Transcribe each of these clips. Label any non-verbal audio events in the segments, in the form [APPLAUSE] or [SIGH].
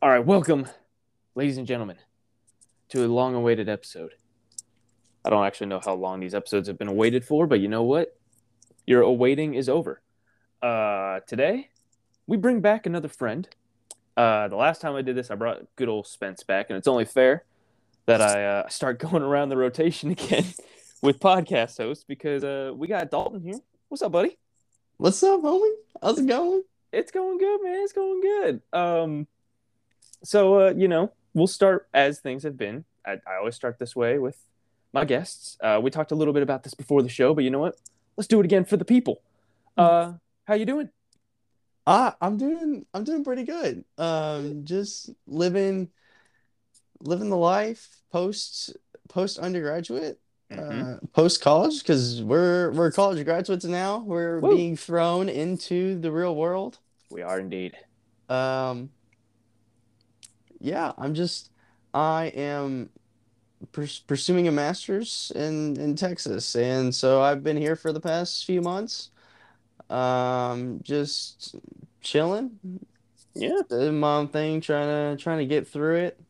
All right, welcome, ladies and gentlemen, to a long awaited episode. I don't actually know how long these episodes have been awaited for, but you know what? Your awaiting is over. Uh, today, we bring back another friend. Uh, the last time I did this, I brought good old Spence back, and it's only fair that I uh, start [LAUGHS] going around the rotation again [LAUGHS] with podcast hosts because uh, we got Dalton here. What's up, buddy? What's up, homie? How's it going? It's going good, man. It's going good. Um, so uh, you know, we'll start as things have been. I, I always start this way with my guests. Uh, we talked a little bit about this before the show, but you know what? Let's do it again for the people. Uh, how you doing? Ah, I'm doing I'm doing pretty good. Um, just living living the life post post undergraduate, Mhm. uh, post college because we're we're college graduates now. We're Woo. being thrown into the real world. We are indeed. Um, yeah, I'm just I am purs pursuing a master's in in Texas, and so I've been here for the past few months. Um, just chilling, Yeah. doing my own thing, trying to trying to get through it.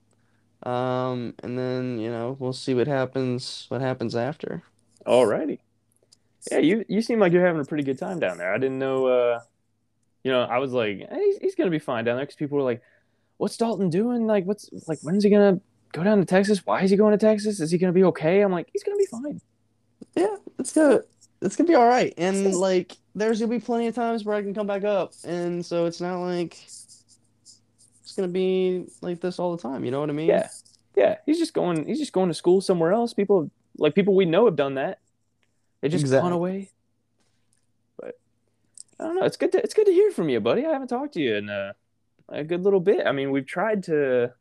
Um, and then you know we'll see what happens what happens after. Alrighty. Yeah, you you seem like you're having a pretty good time down there. I didn't know. Uh, you know, I was like, hey, he's, he's gonna be fine down there because people were like, "What's Dalton doing? Like, what's like, when's he gonna go down to Texas? Why is he going to Texas? Is he gonna be okay?" I'm like, he's gonna be fine. Yeah, it's good. It's gonna be all right. And like there's gonna be plenty of times where I can come back up. And so it's not like it's gonna be like this all the time. You know what I mean? Yeah, yeah. He's just going. He's just going to school somewhere else. People like people we know have done that. They just Exactly. gone away. But I don't know. It's good to it's good to hear from you, buddy. I haven't talked to you in a, a good little bit. I mean, we've tried to.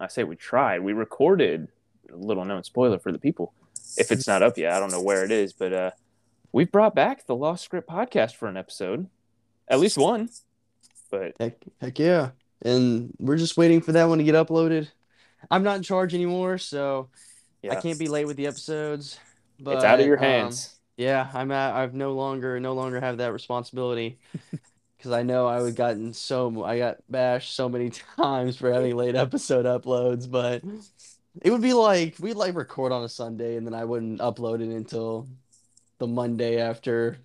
I say we tried. We recorded a little known spoiler for the people. If it's not up yet, I don't know where it is, but uh, we've brought back the Lost Script podcast for an episode, at least one. But Heck, heck yeah. And we're just waiting for that one to get uploaded. I'm not in charge anymore, so yeah, I can't be late with the episodes. But it's out of your um, hands. Yeah, I'm at, I've no longer no longer have that responsibility [LAUGHS] because I know I would gotten so I got bashed so many [LAUGHS] times for having late episode uploads, but it would be like we'd like record on a Sunday and then I wouldn't upload it until the Monday after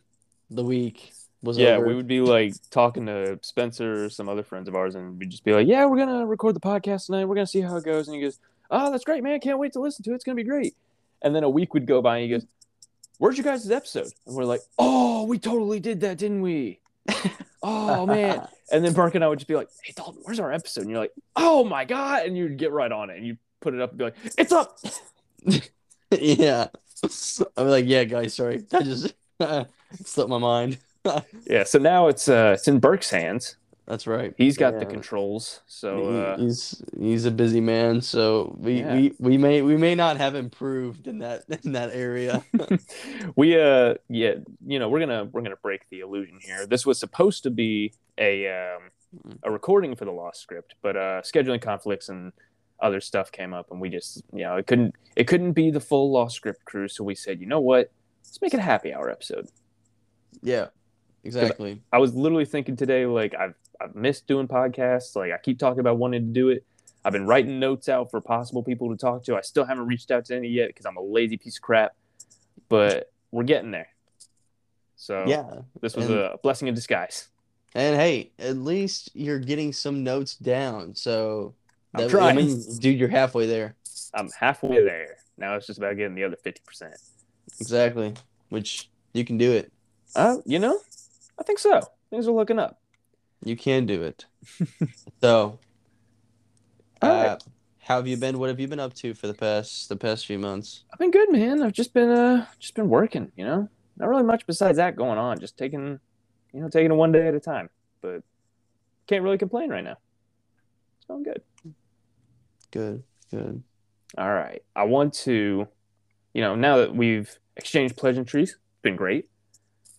the week was Yeah, over. we would be like talking to Spencer or some other friends of ours, and we'd just be like, "Yeah, we're gonna record the podcast tonight. We're gonna see how it goes." And he goes, "Oh, that's great, man! Can't wait to listen to it. It's gonna be great." And then a week would go by, and he goes, "Where's your guys' episode?" And we're like, "Oh, we totally did that, didn't we?" [LAUGHS] oh man! And then Burke and I would just be like, "Hey, Dalton, where's our episode?" And you're like, "Oh my god!" And you'd get right on it, and you put it up and be like, "It's up." [LAUGHS] yeah. I'm like, yeah, guys, sorry. [LAUGHS] I just slipped my mind. yeah. So now it's uh, it's in Burke's hands. That's right. He's got the controls. So uh, he's he's a busy man, so we, Yeah. we we may we may not have improved in that [LAUGHS] in that area. [LAUGHS] we uh yeah you know we're gonna we're gonna break the illusion here this was supposed to be a um a recording for the lost script but uh scheduling conflicts and other stuff came up and we just you know it couldn't it couldn't be the full lost script crew so we said you know what let's make it a happy hour episode yeah, exactly. i was literally thinking today like i've i've missed doing podcasts like i keep talking about wanting to do it i've been writing notes out for possible people to talk to i still haven't reached out to any yet because i'm a lazy piece of crap but we're getting there so Yeah, this was and- a blessing in disguise and hey, at least you're getting some notes down. So I'm trying. I mean, dude, you're halfway there. i'm halfway there now it's just about getting the other 50% Exactly. Which you can do it. uh you know i think so things are looking up You can do it. [LAUGHS] so, All right. uh, how have you been? What have you been up to for the past the past few months? i've been good man i've just been uh just been working you know not really much besides that going on just taking you know taking it one day at a time but can't really complain right now it's going good Good, good. all right i want to you know now that we've exchanged pleasantries it's been great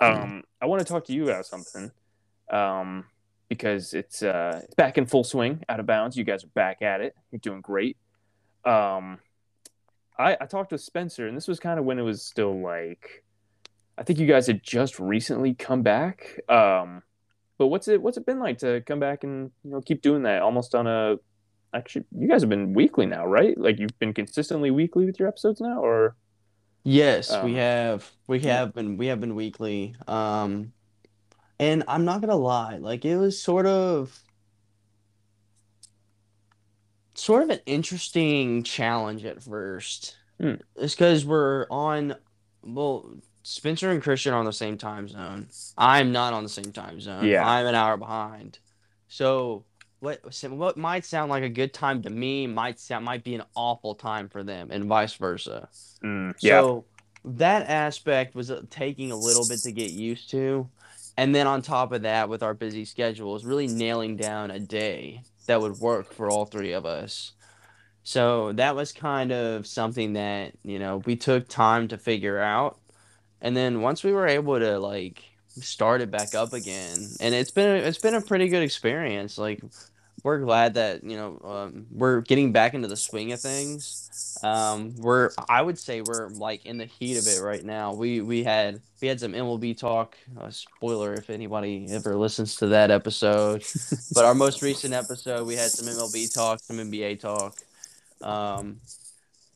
um i want to talk to you about something um because it's uh it's back in full swing out of bounds. You guys are back at it. You're doing great. Um i i talked with spencer and this was kind of when it was still like i think you guys had just recently come back. Um but what's it what's it been like to come back and you know keep doing that almost on a actually you guys have been weekly now, right? Like you've been consistently weekly with your episodes now, or? Yes, we um, have. We have been we have been weekly. Um, and I'm not gonna lie, like it was sort of sort of an interesting challenge at first. hmm, It's because we're on, well, Spencer and Christian are on the same time zone. I'm not on the same time zone. yeah, I'm an hour behind. So what what might sound like a good time to me might sound might be an awful time for them, and vice versa. mm, yeah, So that aspect was uh, taking a little bit to get used to. And then on top of that, with our busy schedules, really nailing down a day that would work for all three of us. So that was kind of something that, you know, we took time to figure out. And then once we were able to like start it back up again, and it's been it's been a pretty good experience. Like we're glad that you know um, we're getting back into the swing of things. Um, we're I would say we're like in the heat of it right now. We we had we had some MLB talk. Uh, spoiler if anybody ever listens to that episode, but our most recent episode we had some MLB talk, some NBA talk, um,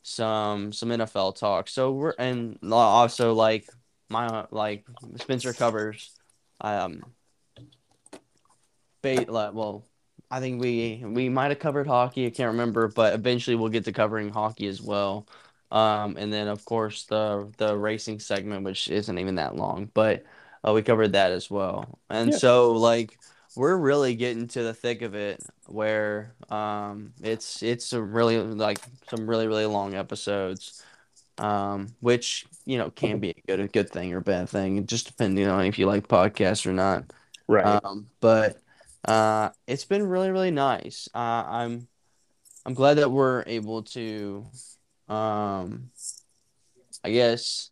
some some NFL talk. So we're and also like my like Spencer covers um bait well I think we we might have covered hockey. I can't remember, but eventually we'll get to covering hockey as well. Um, and then of course the the racing segment, which isn't even that long, but uh, we covered that as well. And yeah, so like we're really getting to the thick of it, where um, it's it's a really like some really really long episodes, um, which you know can be a good a good thing or bad thing, just depending on if you like podcasts or not. right, Um, but uh, it's been really, really nice. Uh, I'm I'm glad that we're able to, um, I guess,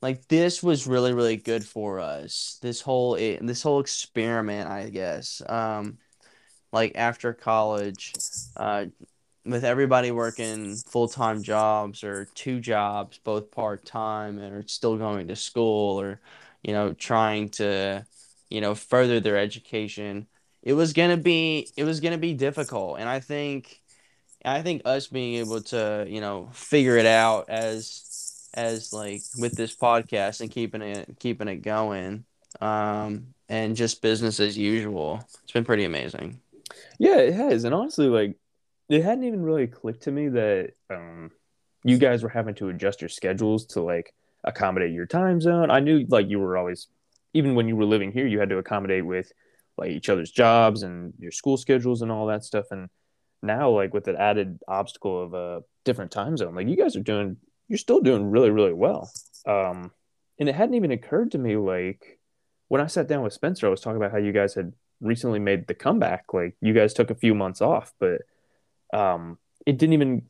like this was really, really good for us. This whole eh, this whole experiment, I guess. Um, like after college, uh, with everybody working full time jobs or two jobs, both part time, and are still going to school or, you know, trying to, you know, further their education. It was gonna be it was gonna be difficult, and I think I think us being able to, you know, figure it out as as like with this podcast and keeping it keeping it going, um, and just business as usual. It's been pretty amazing. yeah. It has, and honestly, like it hadn't even really clicked to me that um you guys were having to adjust your schedules to like accommodate your time zone. I knew like you were always, even when you were living here, you had to accommodate with like each other's jobs and your school schedules and all that stuff. And now, like with the added obstacle of a different time zone, like you guys are doing, you're still doing really, really well. Um, and it hadn't even occurred to me like when I sat down with Spencer, I was talking about how you guys had recently made the comeback. Like you guys took a few months off, but um, it didn't even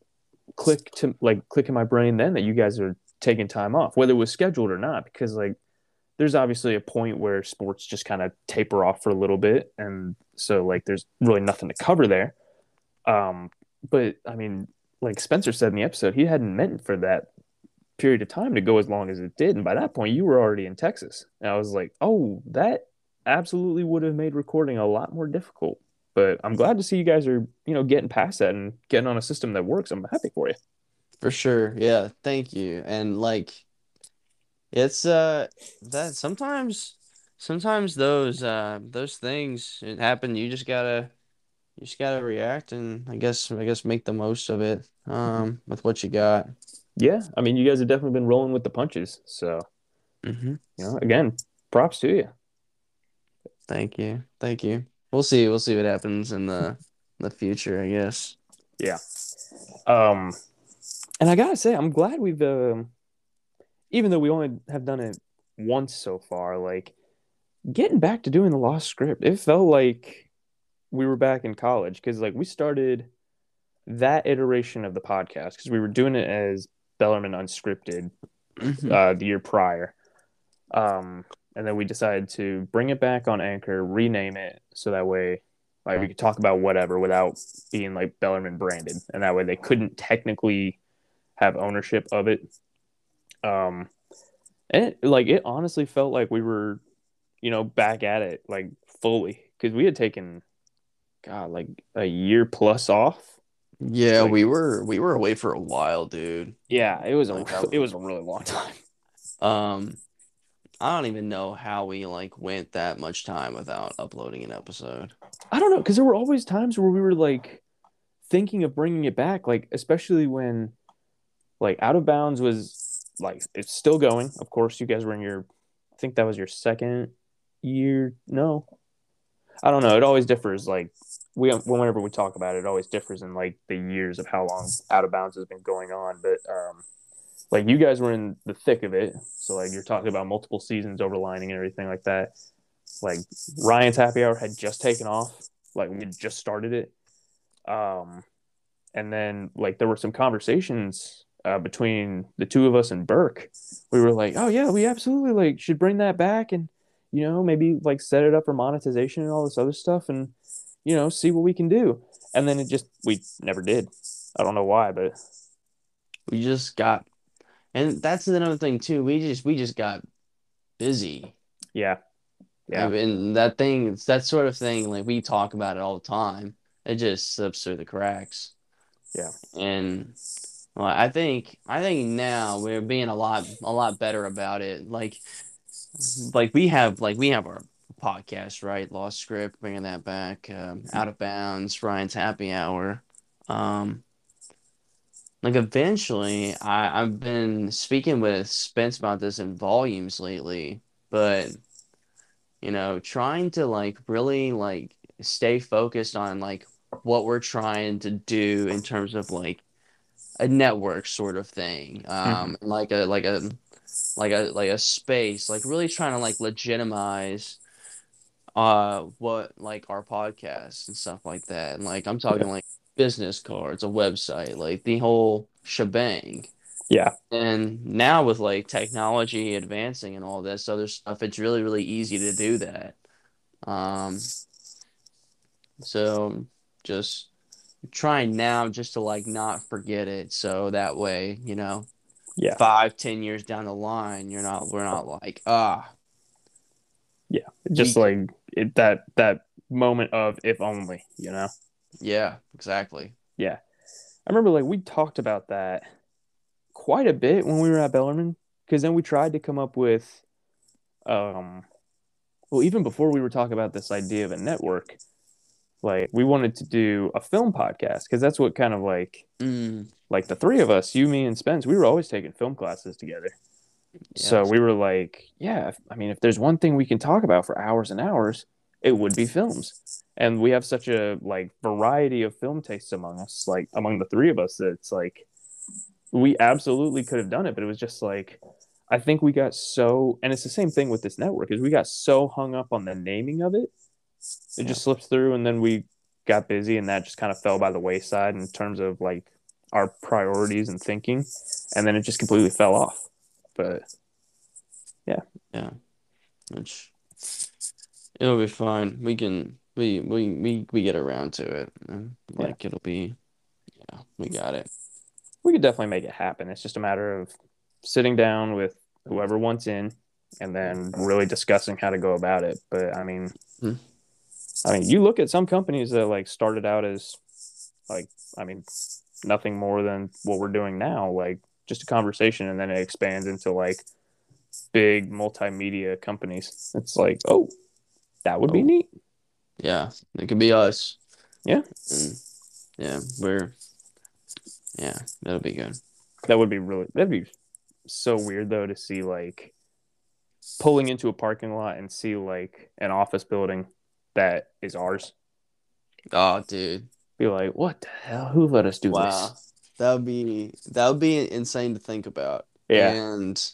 click to like click in my brain then that you guys are taking time off, whether it was scheduled or not, because like there's obviously a point where sports just kind of taper off for a little bit, and so like there's really nothing to cover there. Um, but I mean, like Spencer said in the episode, he hadn't meant for that period of time to go as long as it did, and by that point, you were already in Texas. And I was like, oh, that absolutely would have made recording a lot more difficult. But I'm glad to see you guys are, you know, getting past that and getting on a system that works. I'm happy for you. For sure. Yeah, thank you. And like it's uh that sometimes sometimes those uh those things it happen you just gotta you just gotta react and I guess I guess make the most of it um with what you got. Yeah, I mean, you guys have definitely been rolling with the punches. So, hmm you know, again, props to you. Thank you. Thank you. We'll see. We'll see what happens in the the future, I guess. Yeah. Um, and I gotta say, I'm glad we've, um, even though we only have done it once so far, like getting back to doing the lost script, it felt like we were back in college because, like, we started that iteration of the podcast because we were doing it as Bellarmine Unscripted hmm uh, the year prior. Um, and then we decided to bring it back on Anchor, rename it so that way like we could talk about whatever without being like Bellarmine branded, and that way they couldn't technically have ownership of it. Um, and it, like it honestly felt like we were you know, back at it like fully because we had taken, God, like a year plus off. Yeah, Like- we were we were away for a while, dude. Yeah, it was a Like, that- it was a really long time. Um, I don't even know how we like went that much time without uploading an episode. I don't know because there were always times where we were like thinking of bringing it back, like especially when like Out of Bounds was like it's still going. Of course, you guys were in your, I think that was your second year. No, I don't know. It always differs. Like we whenever we talk about it, it always differs in like the years of how long Out of Bounds has been going on. But um, like you guys were in the thick of it, so like you're talking about multiple seasons overlining and everything like that. Like Ryan's Happy Hour had just taken off. Like we just started it. Um, and then like there were some conversations uh, between the two of us and Burke. We were like, oh yeah, we absolutely like should bring that back and you know maybe like set it up for monetization and all this other stuff and you know see what we can do. And then it just we never did. I don't know why, but We just got, and that's another thing too. We just we just got busy. yeah, yeah, And that thing, it's that sort of thing, like we talk about it all the time. It just slips through the cracks. Yeah. And well, I think I think now we're being a lot a lot better about it. Like like we have like we have our podcast, right? Lost Script, bringing that back. Um, Out of Bounds, Ryan's Happy Hour. Um, like eventually, I I've been speaking with Spence about this in volumes lately, but you know, trying to like really like stay focused on like what we're trying to do in terms of like a network sort of thing, um, like a like a like a like a space, like really trying to like legitimize uh what like our podcast and stuff like that. And like I'm talking like business cards, a website, like the whole shebang. yeah, And now with like technology advancing and all this other stuff, it's really, really easy to do that. Um, so just trying now just to like not forget it. So that way, you know, yeah, five, ten years down the line, you're not, we're not like, ah, Yeah. just we- like it, that that moment of if only, you know. yeah, exactly. Yeah. I remember like we talked about that quite a bit when we were at Bellarmine because then we tried to come up with um well even before we were talking about this idea of a network like we wanted to do a film podcast because that's what kind of like Mm, like the three of us you me and Spence we were always taking film classes together. So we were like yeah I mean if there's one thing we can talk about for hours and hours it would be films. And we have such a like variety of film tastes among us like among the three of us that it's like we absolutely could have done it but it was just like i think we got so and it's the same thing with this network is we got so hung up on the naming of it it just slips through and then we got busy and that just kind of fell by the wayside in terms of like our priorities and thinking and then it just completely fell off but yeah. Yeah. which it'll be fine. We can we we we we get around to it. and, Yeah. Like it'll be yeah, we got it. we could definitely make it happen. It's just a matter of sitting down with whoever wants in and then really discussing how to go about it. But I mean, Hmm. I mean, you look at some companies that like started out as like, I mean, nothing more than what we're doing now, like just a conversation, and then it expands into like big multimedia companies. It's like, oh, that would be Oh. neat. Yeah, it could be us. Yeah. And, yeah, we're yeah, that'll be good. That would be really that'd be so weird though to see like pulling into a parking lot and see like an office building that is ours. Oh, dude. Be like, what the hell? Who let us do Wow. That would be that would be insane to think about. Yeah. And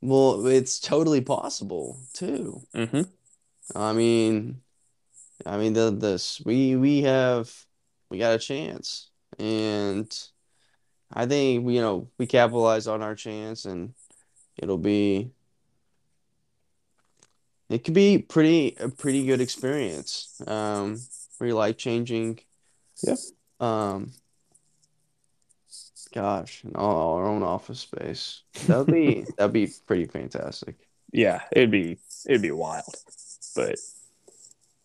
well, it's totally possible too. hmm I mean, I mean the this we we have we got a chance, and I think you know we capitalize on our chance, and it'll be it could be pretty a pretty good experience. Um, pretty life changing. Yeah. Um. Gosh, and all our own office space. That'd be [LAUGHS] that'd be pretty fantastic. yeah, it'd be it'd be wild. But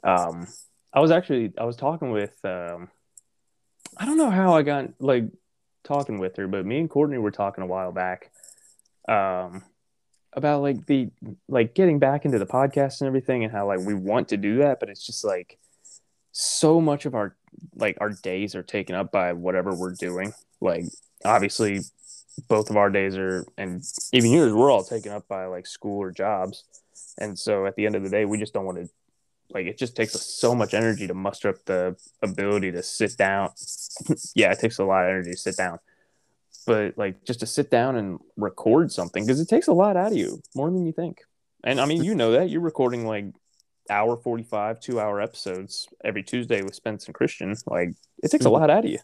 um, I was actually I was talking with um, I don't know how I got like talking with her, but me and Courtney were talking a while back um about like the like getting back into the podcast and everything and how like we want to do that, but it's just like so much of our like our days are taken up by whatever we're doing. Like obviously both of our days are and even yours we're all taken up by like school or jobs. And so at the end of the day we just don't want to like it just takes us so much energy to muster up the ability to sit down. [LAUGHS] yeah, it takes a lot of energy to sit down. But like just to sit down and record something because it takes a lot out of you, more than you think. And I mean, you know that you're recording like hour 45, 2 hour episodes every Tuesday with Spence and Christian. Like it takes a Mhm. lot out of you.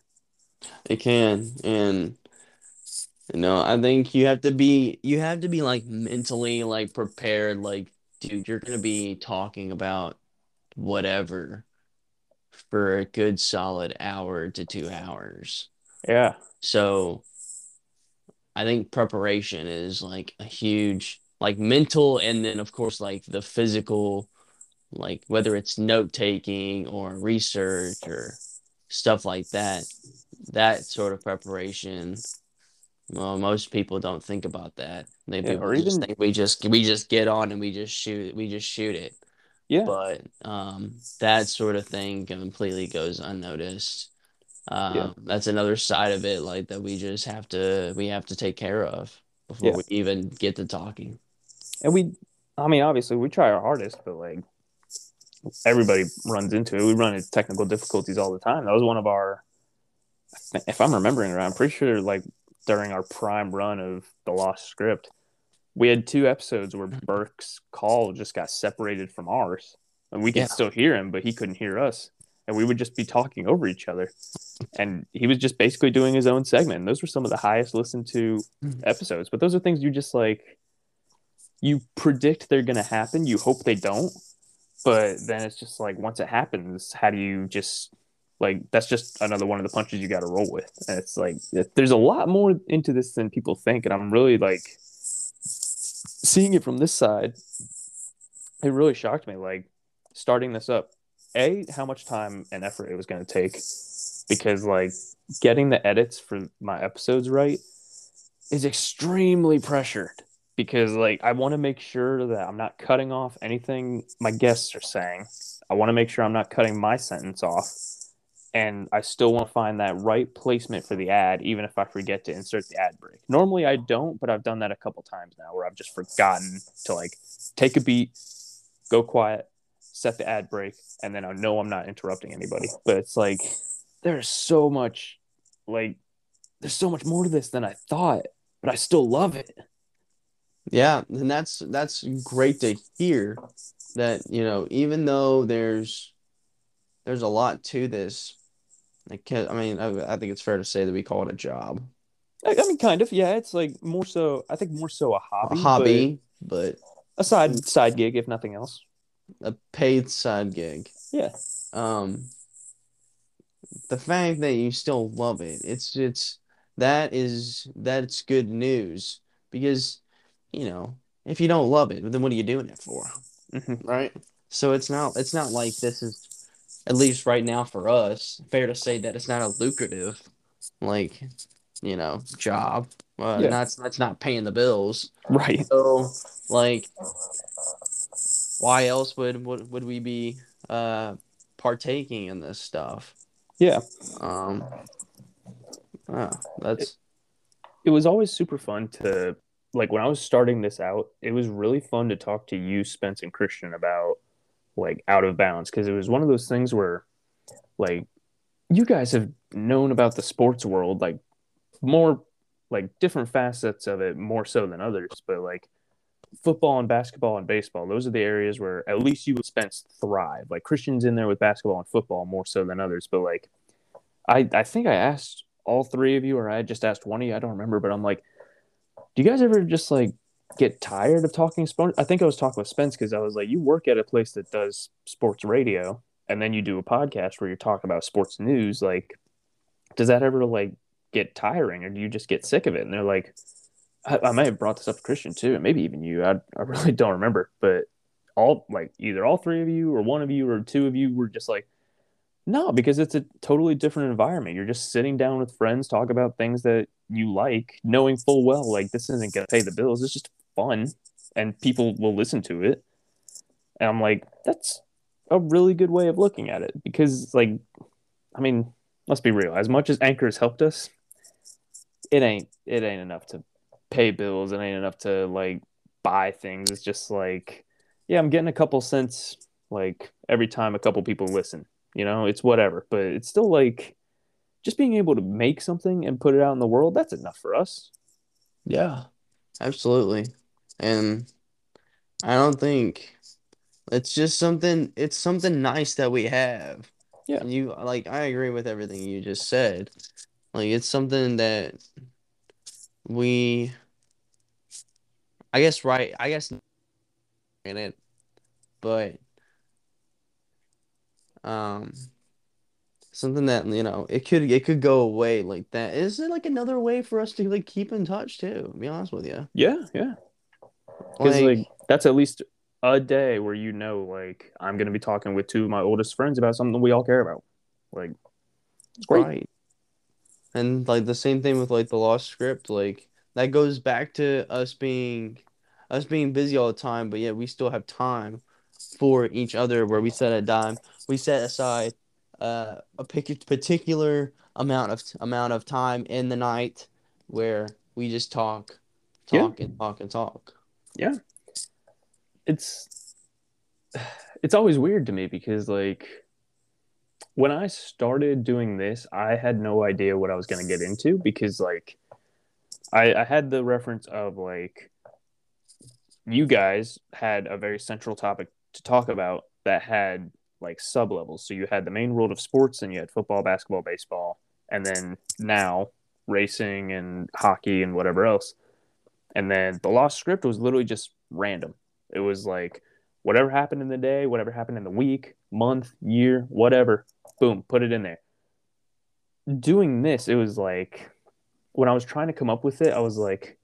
It can, and you know, I think you have to be you have to be like mentally like prepared. Like, dude, you're gonna be talking about whatever for a good solid hour to two hours. Yeah. So I think preparation is like a huge like mental and then of course like the physical like whether it's note taking or research or stuff like that that sort of preparation well most people don't think about that they Yeah, or just even- think we just we just get on and we just shoot we just shoot it Yeah. but um, that sort of thing completely goes unnoticed. Um, Yeah. That's another side of it, like that we just have to we have to take care of before Yeah. we even get to talking. and we i mean obviously we try our hardest but like everybody runs into it we run into technical difficulties all the time that was one of our if i'm remembering right i'm pretty sure like during our prime run of the lost script we had two episodes where burke's call just got separated from ours and we could Yeah. still hear him but he couldn't hear us and we would just be talking over each other. And he was just basically doing his own segment. And those were some of the highest listened to hmm. episodes. But those are things you just like you predict they're going to happen. You hope they don't. But then it's just like once it happens how do you just like that's just another one of the punches you got to roll with. And it's like there's a lot more into this than people think. And i'm really like seeing it from this side it really shocked me like starting this up a how much time and effort it was going to take because like getting the edits for my episodes right is extremely pressured because like I want to make sure that I'm not cutting off anything my guests are saying. I want to make sure I'm not cutting my sentence off. And I still want to find that right placement for the ad, even if I forget to insert the ad break. Normally I don't, but I've done that a couple times now where I've just forgotten to like take a beat, go quiet, set the ad break, and then I know I'm not interrupting anybody. But it's like there's so much like there's so much more to this than I thought, but I still love it. Yeah, and that's that's great to hear that, you know, even though there's there's a lot to this, like I mean, I, I think it's fair to say that we call it a job, I, I mean, kind of, yeah. It's like more so. I think more so a hobby, a hobby, but but a side side gig, if nothing else. A paid side gig. Yeah, Um, the fact that you still love it, it's it's that is that's good news because you know if you don't love it, then what are you doing it for? Mhm. right? So it's not it's not like this is at least right now for us fair to say that it's not a lucrative like you know job. Uh, Yeah. that's that's not paying the bills. right. So like why else would would, would we be uh partaking in this stuff? Yeah, Um ah, that's it was always super fun to like when I was starting this out. It was really fun to talk to you, Spence, and Christian about like out of bounds because it was one of those things where like you guys have known about the sports world like more like different facets of it more so than others but like football and basketball and baseball those are the areas where at least you and spence thrive. Like christian's in there with basketball and football more so than others but like i i think i asked all three of you or i just asked one of you i don't remember but i'm like do you guys ever just like get tired of talking sports i think i was talking with spence because i was like you work at a place that does sports radio and then you do a podcast where you're talking about sports news like does that ever like get tiring or do you just get sick of it? And they're like I, I may have brought this up to Christian too, and maybe even you. I, I really [LAUGHS] don't remember, but all like either all three of you or one of you or two of you were just like, no, because it's a totally different environment. You're just sitting down with friends, talk about things that you like, knowing full well like this isn't to pay the bills. It's just fun, and people will listen to it. And I'm like, that's a really good way of looking at it because, like, I mean, let's be real. As much as Anchor has helped us, it ain't it ain't enough to pay bills. It ain't enough to like buy things. It's just like, yeah, I'm getting a couple cents like every time a couple people listen. You know, it's whatever, but it's still like just being able to make something and put it out in the world. That's enough for us. Yeah, absolutely. And I don't think it's just something it's something nice that we have. Yeah. And you like I agree with everything you just said. Like it's something that we I guess right I guess in it but um something that you know it could it could go away like that is it like another way for us to like keep in touch too to be honest with you Yeah, yeah. Because like, like that's at least a day where you know, like, I'm gonna be talking with two of my oldest friends about something we all care about. Like, it's great. right and like the same thing with like the lost script like that goes back to us being us being busy all the time but yet we still have time for each other where we set a dime. We set aside uh, a particular amount of amount of time in the night where we just talk Yeah. talk and talk and talk. Yeah, It's it's always weird to me because like when I started doing this, I had no idea what I was gonna get into because like I, I had the reference of like you guys had a very central topic to talk about that had like sub levels. So you had the main world of sports, and you had football, basketball, baseball, and then now racing and hockey and whatever else. And then the lost script was literally just random. It was like whatever happened in the day, whatever happened in the week, month, year, whatever, boom, put it in there. Doing this, it was like when I was trying to come up with it, I was like,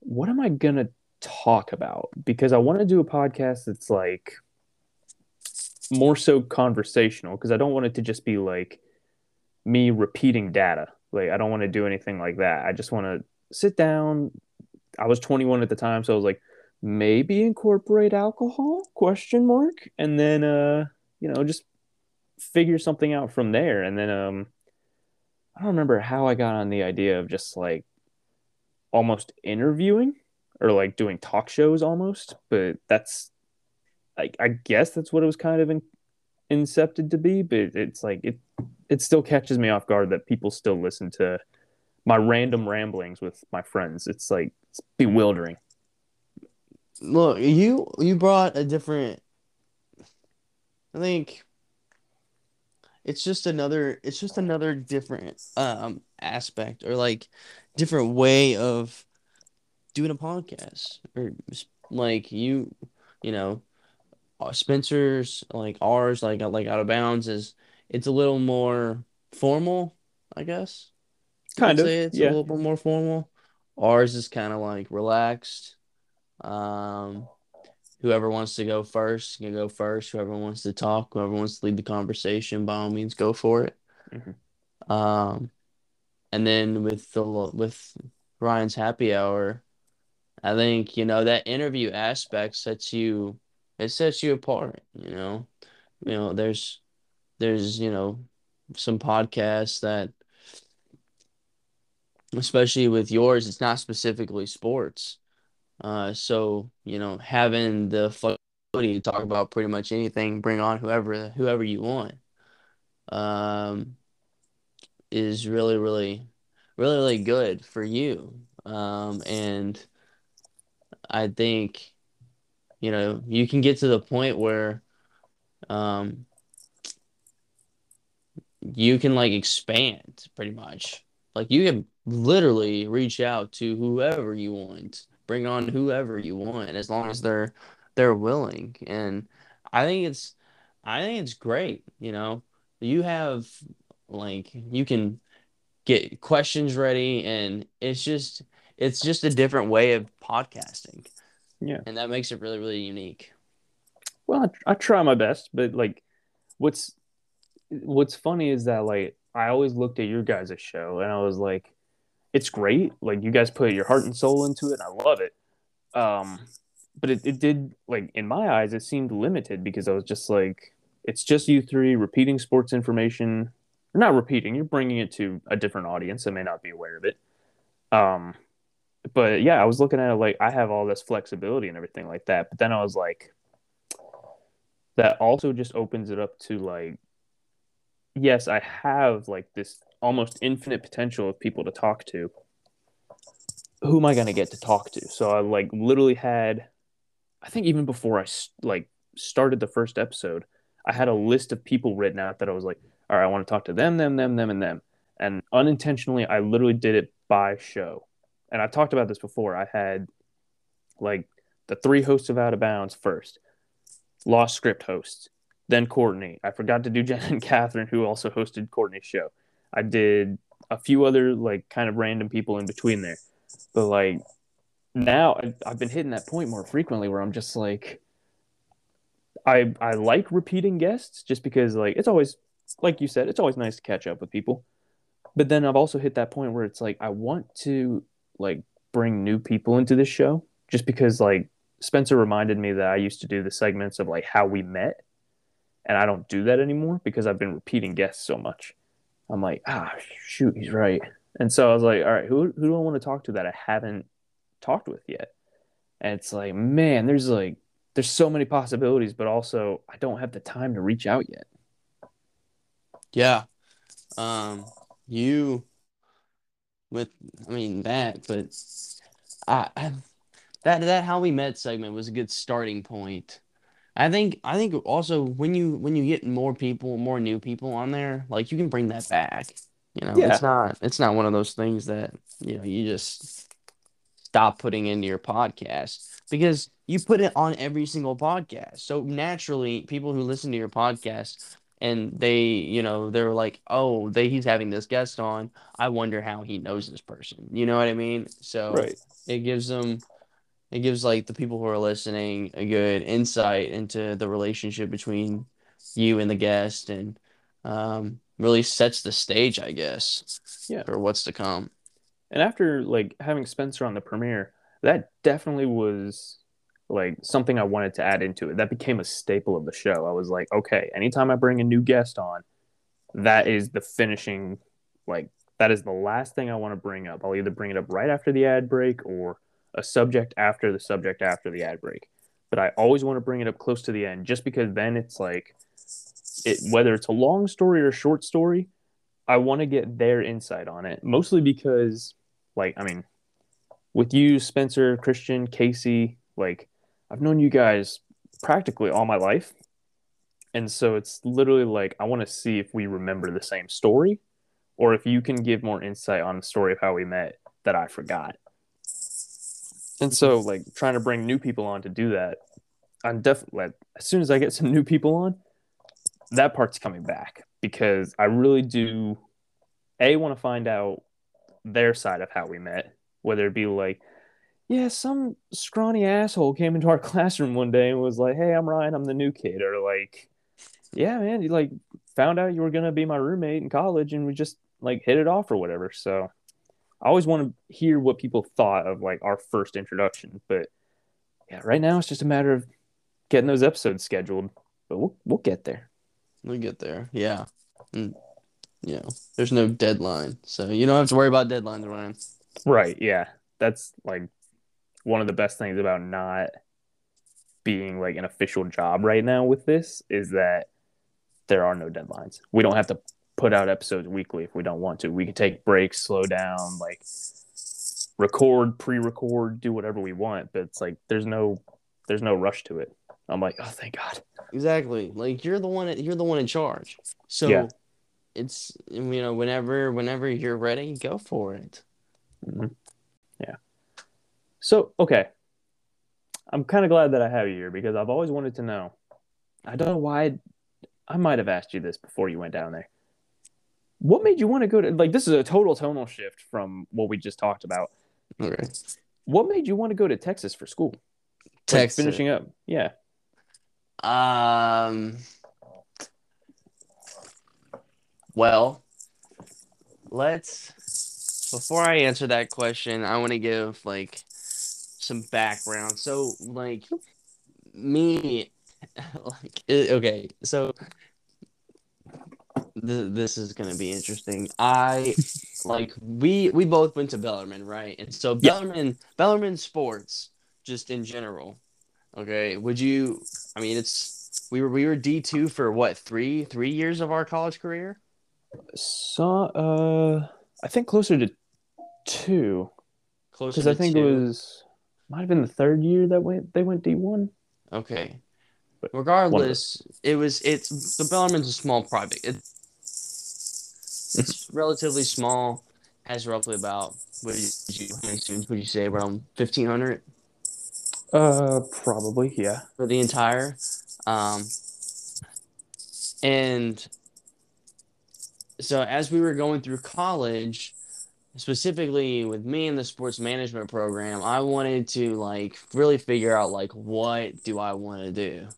what am I gonna talk about? Because I want to do a podcast that's like more so conversational because I don't want it to just be like me repeating data. Like I don't want to do anything like that. I just want to sit down. I was 21 at the time, so I was like, maybe incorporate alcohol? Question mark. And then uh, you know, just figure something out from there. And then um I don't remember how I got on the idea of just like almost interviewing or like doing talk shows almost, but that's I, I guess that's what it was kind of in, incepted to be, but it's like it it still catches me off guard that people still listen to my random ramblings with my friends. It's like it's bewildering. look you you brought a different i think it's just another it's just another different um aspect or like different way of doing a podcast or like you you know uh, Spencer's like ours like uh, like out of bounds is it's a little more formal I guess Kind of. say it's a little bit more formal ours is kind of like relaxed um whoever wants to go first can go first whoever wants to talk whoever wants to lead the conversation by all means go for it Mhm. um and then with the with Ryan's happy hour, I think, you know, that interview aspect sets you it sets you apart, you know. You know, there's there's, you know, some podcasts that especially with yours, it's not specifically sports. Uh so, you know, having the flexibility to talk about pretty much anything, bring on whoever whoever you want. Um is really, really, really, really good for you. Um, and I think, you know, you can get to the point where um, you can like expand pretty much. Like you can literally reach out to whoever you want, bring on whoever you want, as long as they're they're willing. And I think it's I think it's great, you know. You have like you can get questions ready and it's just it's just a different way of podcasting. Yeah. And that makes it really, really unique. Well, I, I try my best, but like, what's what's funny is that like I always looked at your guys' show and I was like, it's great. Like you guys put your heart and soul into it, and I love it. Um, but it, it did like in my eyes, it seemed limited because I was just like, it's just you three repeating sports information. Not repeating, you're bringing it to a different audience that may not be aware of it. Um, but yeah, I was looking at it like I have all this flexibility and everything like that. But then I was like, that also just opens it up to like, yes, I have like this almost infinite potential of people to talk to. Who am I going to get to talk to? So I like literally had, I think even before I like started the first episode, I had a list of people written out that I was like, all right, I want to talk to them, them, them, them, and them. And unintentionally, I literally did it by show. And I talked about this before. I had like the three hosts of Out of Bounds first, Lost Script hosts, then Courtney. I forgot to do Jen and [LAUGHS] Catherine, who also hosted Courtney's show. I did a few other like kind of random people in between there. But like now I've been hitting that point more frequently where I'm just like, I I like repeating guests just because like it's always like you said, it's always nice to catch up with people. But then I've also hit that point where it's like I want to like bring new people into this show just because like Spencer reminded me that I used to do the segments of like how we met and I don't do that anymore because I've been repeating guests so much. I'm like, ah, shoot, he's right. And so I was like, all right, who who do I want to talk to that I haven't talked with yet? And it's like, man, there's like there's so many possibilities, but also I don't have the time to reach out yet. Yeah. Um you with I mean that, but I, I that that how we met segment was a good starting point. I think I think also when you when you get more people, more new people on there, like you can bring that back. You know, yeah. it's not it's not one of those things that, you know, you just stop putting into your podcast because you put it on every single podcast. So naturally, people who listen to your podcast and they, you know, they're like, "Oh, they he's having this guest on. I wonder how he knows this person." You know what I mean? So right. it gives them it gives like the people who are listening a good insight into the relationship between you and the guest and um, really sets the stage, I guess, yeah. for what's to come. And after like having Spencer on the premiere, that definitely was like something I wanted to add into it. That became a staple of the show. I was like, okay, anytime I bring a new guest on, that is the finishing like that is the last thing I want to bring up. I'll either bring it up right after the ad break or a subject after the subject after the ad break. But I always want to bring it up close to the end just because then it's like it whether it's a long story or a short story, I want to get their insight on it. Mostly because like I mean with you, Spencer, Christian, Casey, like I've known you guys practically all my life. And so it's literally like I want to see if we remember the same story or if you can give more insight on the story of how we met that I forgot. And so, like, trying to bring new people on to do that, I'm definitely like, as soon as I get some new people on, that part's coming back because I really do a want to find out their side of how we met, whether it be like, yeah, some scrawny asshole came into our [LAUGHS] classroom one day and was like, "Hey, I'm Ryan, I'm the new kid," or like, "Yeah, man, you like found out you were gonna be my roommate in college and we just like hit it off or whatever." So I always want to hear what people thought of like our first introduction, but yeah, right now it's just a matter of getting those episodes scheduled. But we'll we'll get there. We'll get there. Yeah. And, you know, there's no deadline, so you don't have to worry about deadlines, Ryan. Right. Yeah. That's like one of the best things about not being like an official job right now with this is that there are no deadlines. We don't have to put out episodes weekly if we don't want to. We can take breaks, slow down, like record, pre-record, do whatever we want, but it's like there's no there's no rush to it. I'm like, "Oh, thank God." Exactly. Like you're the one you're the one in charge. So yeah. it's you know, whenever whenever you're ready, go for it. Mm-hmm. Yeah. So, okay. I'm kind of glad that I have you here because I've always wanted to know. I don't know why I might have asked you this before you went down there what made you want to go to like this is a total tonal shift from what we just talked about Okay. What made you want to go to Texas for school? Like, Texas. finishing up. Yeah. Um. Well, let's. Before I answer that question, I want to give like some background. So, like, me, [LAUGHS] like, okay, so th- this is gonna be interesting. I [LAUGHS] like we we both went to Bellarmine, right? And so Yeah. Bellarmine, Bellarmine sports, just in general. Okay, would you? I mean, it's we were we were D two for what three three years of our college career. So, uh, I think closer to two Close because I think two. it was might have been the third year that went they went D one. Okay. But Regardless, it was it's the Bellarmine's a small private. It, it's relatively small. Has roughly about what you how many students would you say around fifteen hundred Uh, probably yeah. for the entire, um, and so as we were going through college, specifically with me in the sports management program, I wanted to like really figure out like what do I want to do.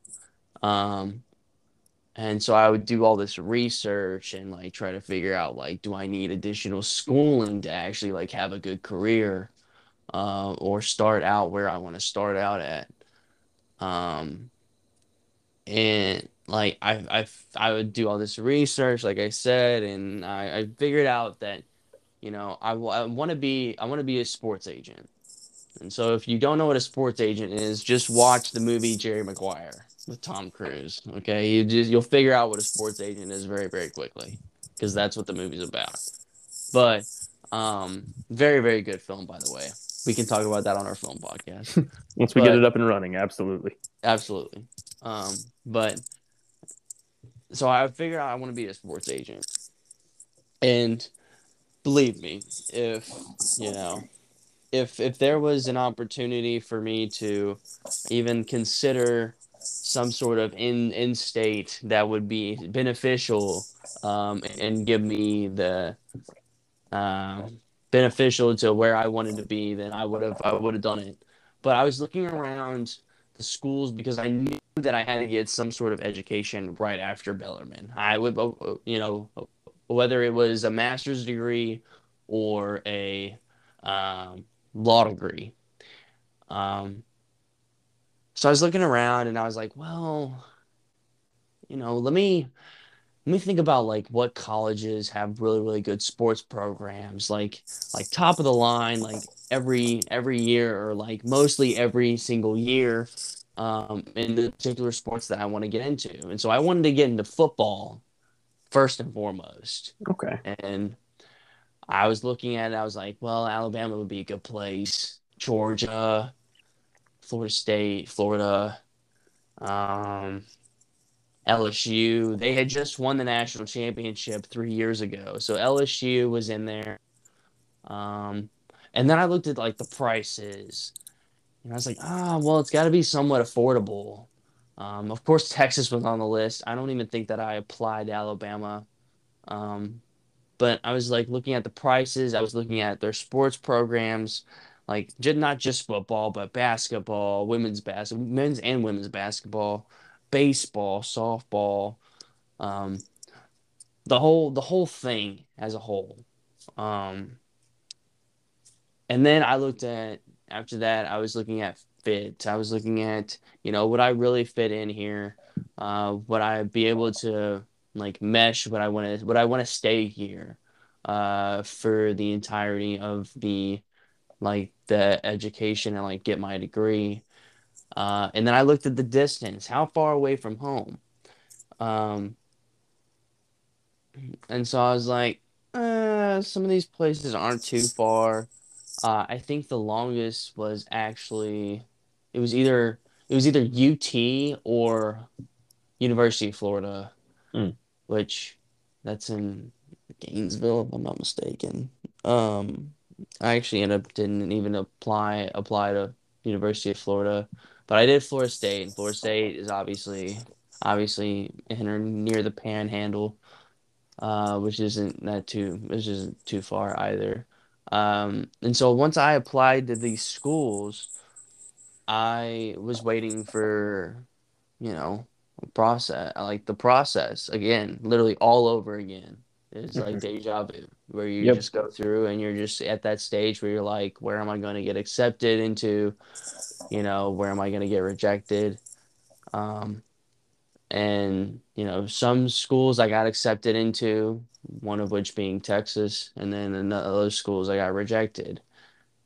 Um, and so I would do all this research and like try to figure out like do I need additional schooling to actually like have a good career uh, or start out where I want to start out at. Um, and like I I I would do all this research like I said and I, I figured out that you know I, want to be I want to be a sports agent. And so if you don't know what a sports agent is, just watch the movie Jerry Maguire with Tom Cruise. Okay, you just you'll figure out what a sports agent is very very quickly because that's what the movie's about. But um, very very good film by the way. We can talk about that on our film podcast. [LAUGHS] Once we get it up and running, absolutely. Absolutely. Um, but so I figured out I want to be a sports agent. And believe me, if you know, if if there was an opportunity for me to even consider some sort of in in state that would be beneficial um, and give me the um, beneficial to where I wanted to be, then I would have I would have done it. But I was looking around the schools because I knew that I had to get some sort of education right after Bellarmine. I would, you know, whether it was a master's degree or a um, law degree. Um, so I was looking around and I was like, well, you know, let me let me think about like what colleges have really really good sports programs, like like top of the line, like every every year or like mostly every single year um, in the particular sports that I want to get into. And so I wanted to get into football first and foremost. Okay. And I was looking at it, I was like, well, Alabama would be a good place. Georgia, Florida State, Florida, um, LSU. They had just won the national championship three years ago. So LSU was in there. Um, and then I looked at like the prices. And I was like, ah, well, it's got to be somewhat affordable. Um, of course, Texas was on the list. I don't even think that I applied to Alabama. Um, but I was like looking at the prices. I was looking at their sports programs, like not just football, but basketball, women's basketball, men's and women's basketball, baseball, softball, um, the whole the whole thing as a whole. Um, and then I looked at after that, I was looking at fit. I was looking at, you know, would I really fit in here? Uh, would I be able to like mesh? Would I want to? Would I want to stay here uh, for the entirety of the like the education and like get my degree? Uh, and then I looked at the distance. How far away from home? Um, and so I was like, uh, some of these places aren't too far. Uh, I think the longest was actually it was either it was either UT or University of Florida, Hmm. which that's in Gainesville if I'm not mistaken. Um, I actually ended up didn't even apply apply to University of Florida, but I did Florida State, and Florida State is obviously obviously in or near the Panhandle, uh, which isn't that too which isn't too far either. Um, and so once I applied to these schools, I was waiting for, you know, process like the process again, literally all over again. It's like Mhm. deja vu, where you Yep. just go through and you're just at that stage where you're like, where am I going to get accepted into? You know, where am I going to get rejected? Um, and you know, some schools I got accepted into, one of which being Texas, and then in other schools I got rejected.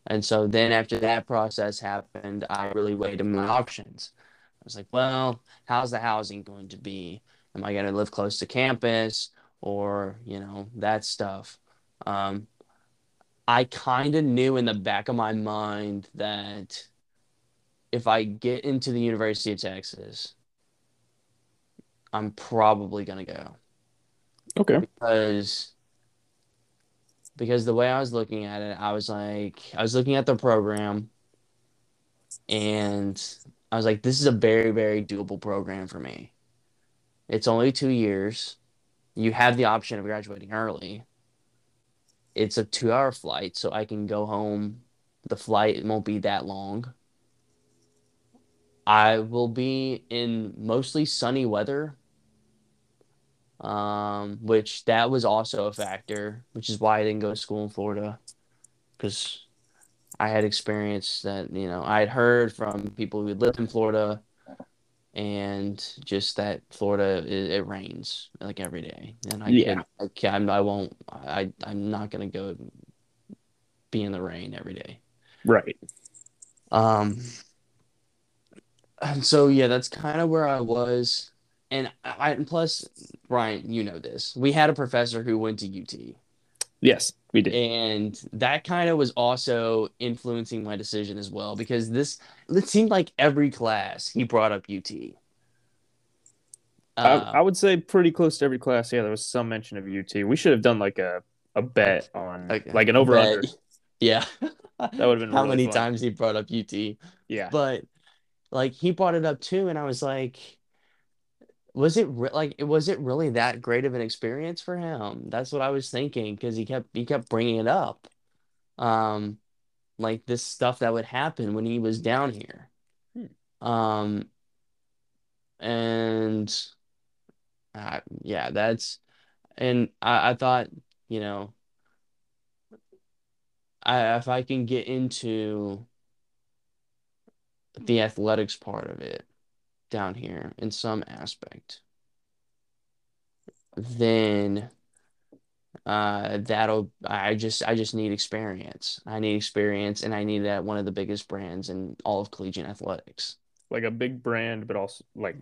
And so then after that process happened, I really weighed my options. I was like, well, how's the housing going to be? Am I going to live close to campus or, you know, that stuff? Um, I kind of knew in the back of my mind that if I get into the University of Texas, I'm probably going to go Okay. because because the way I was looking at it, I was like, I was looking at the program and I was like, this is a very, very doable program for me. It's only two years. You have the option of graduating early. It's a two hour flight, so I can go home. The flight won't be that long. I will be in mostly sunny weather, um, which that was also a factor, which is why I didn't go to school in Florida because I had experience that, you know, I had heard from people who lived in Florida and just that Florida it, it rains like every day, and I Yeah. could I can I won't I I'm not gonna go be in the rain every day. Right. Um, and so yeah, that's kind of where I was, and I and plus Brian, you know this, we had a professor who went to UT, Yes, we did. and that kind of was also influencing my decision as well because this it seemed like every class he brought up UT. I, Uh, I would say pretty close to every class. Yeah, there was some mention of UT. We should have done like a, a bet on Like, like an over under. [LAUGHS] Yeah. That would have been [LAUGHS] How really many fun. times he brought up UT. Yeah. But like he brought it up too, and I was like, was it re- like was it really that great of an experience for him? That's what I was thinking because he kept he kept bringing it up. Um, like this stuff that would happen when he was down here. Hmm. Um, and uh, yeah, that's and I, I thought, you know, I if I can get into the athletics part of it down here in some aspect, then uh that'll I just I just need experience. I need experience and I need that one of the biggest brands in all of collegiate athletics. Like a big brand, but also like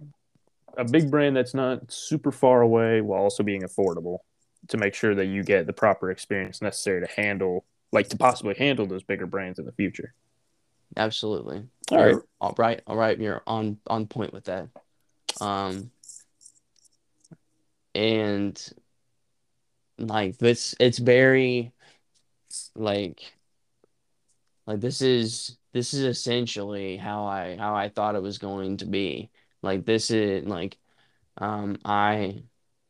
a big brand that's not super far away while also being affordable to make sure that you get the proper experience necessary to handle like to possibly handle those bigger brands in the future. Absolutely. All right. All right, all right, you're on on point with that. Um and like this it's very like like this is this is essentially how I how I thought it was going to be. Like this is like um I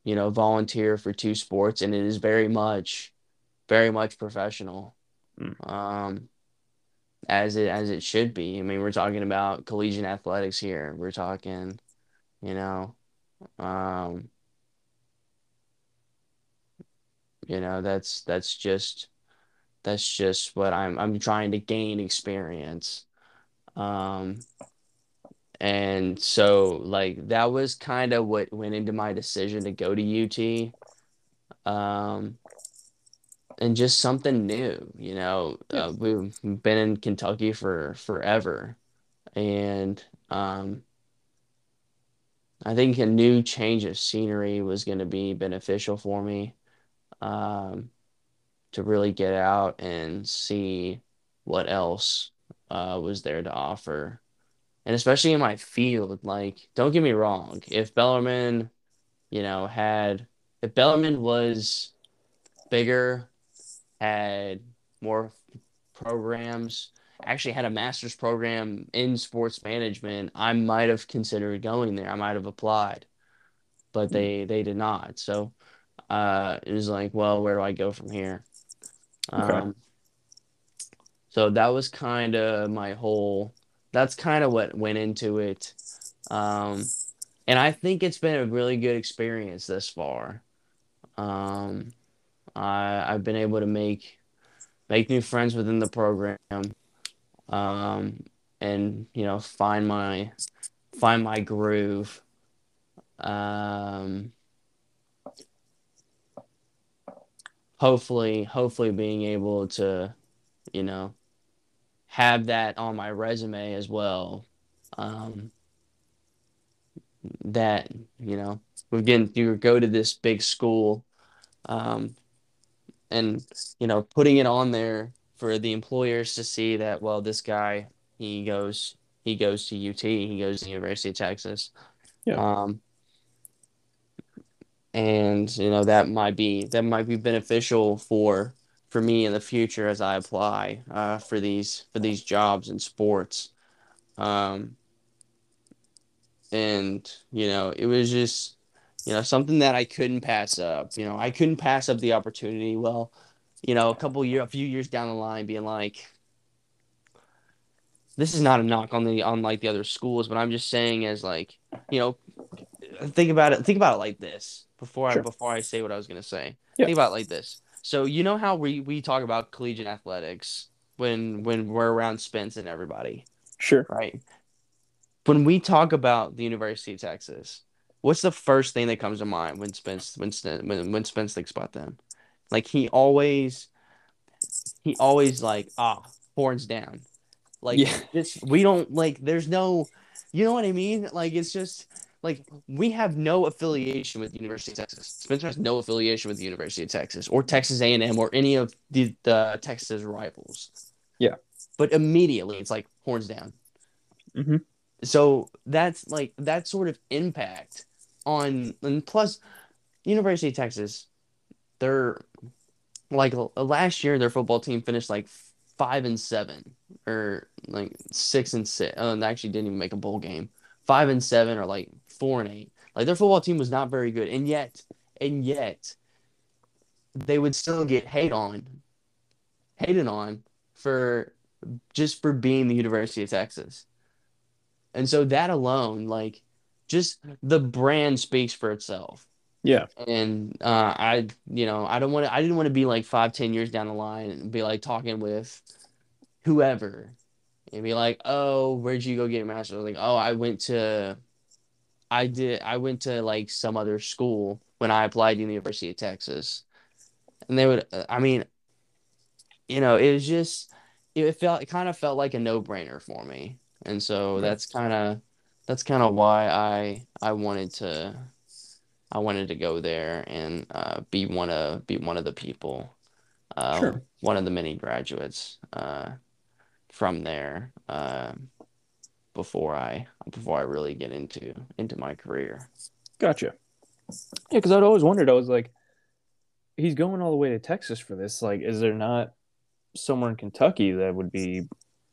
you know volunteer for two sports and it is very much very much professional. Mm. Um as it as it should be. I mean, we're talking about collegiate athletics here. We're talking, you know, um you know, that's that's just that's just what I'm I'm trying to gain experience. Um And so, like, that was kind of what went into my decision to go to UT. Um, and just something new, you know. Yeah. Uh, we've been in Kentucky for forever, and um, I think a new change of scenery was going to be beneficial for me, um, to really get out and see what else uh, was there to offer. And especially in my field, like, don't get me wrong, if Bellarmine, you know, had, if Bellarmine was bigger, had more programs, actually had a master's program in sports management, I might have considered going there. I might have applied, but they they did not. So uh, it was like, well, where do I go from here? Okay. Um, So that was kind of my whole. That's kind of what went into it, um, and I think it's been a really good experience thus far. Um, I I've been able to make make new friends within the program, um, and you know find my find my groove. Um, hopefully, hopefully being able to, you know, have that on my resume as well. Um, that you know, we're getting you go to this big school, um, and you know, putting it on there for the employers to see that well, this guy he goes he goes to UT, he goes to the University of Texas. Yeah. Um, and you know that might be that might be beneficial for for me in the future as I apply uh, for these for these jobs in sports. Um, and you know it was just you know something that I couldn't pass up. You know I couldn't pass up the opportunity. Well, you know a couple year a few years down the line, being like, this is not a knock on the on like the other schools, but I'm just saying as like you know think about it think about it like this before Sure. I before I say what I was gonna say. Yeah. Think about it like this. So you know how we we talk about collegiate athletics when when we're around Spence and everybody, Sure. right? When we talk about the University of Texas, what's the first thing that comes to mind when Spence when when, when Spence thinks about them? Like he always he always like ah horns down. Like Yeah. this we don't like there's no you know what I mean? Like it's just like we have no affiliation with the University of Texas. Spencer has no affiliation with the University of Texas or Texas A&M or any of the, the Texas rivals. Yeah. But immediately it's like horns down. Mhm. So that's like that sort of impact on and plus University of Texas they're like last year their football team finished like 5 and 7 or like 6 and 6. Oh, and they actually didn't even make a bowl game. 5 and 7 or like 4 and 8. Like their football team was not very good and yet and yet they would still get hate on hated on for just for being the University of Texas. And so that alone, like just the brand speaks for itself. Yeah. And uh, I, you know, I don't want to. I didn't want to be like five, ten years down the line and be like talking with whoever and be like, "Oh, where'd you go get your master's?" Like, "Oh, I went to, I did. I went to like some other school when I applied to the University of Texas." And they would. uh, I mean, you know, it was just. It felt. It kind of felt like a no brainer for me, and so that's kind of. That's kind of why I I wanted to I wanted to go there and uh, be one of be one of the people, uh, Sure. one of the many graduates uh, from there uh, before I before I really get into into my career. Gotcha. Yeah, because I'd always wondered. I was like, he's going all the way to Texas for this. Like, is there not somewhere in Kentucky that would be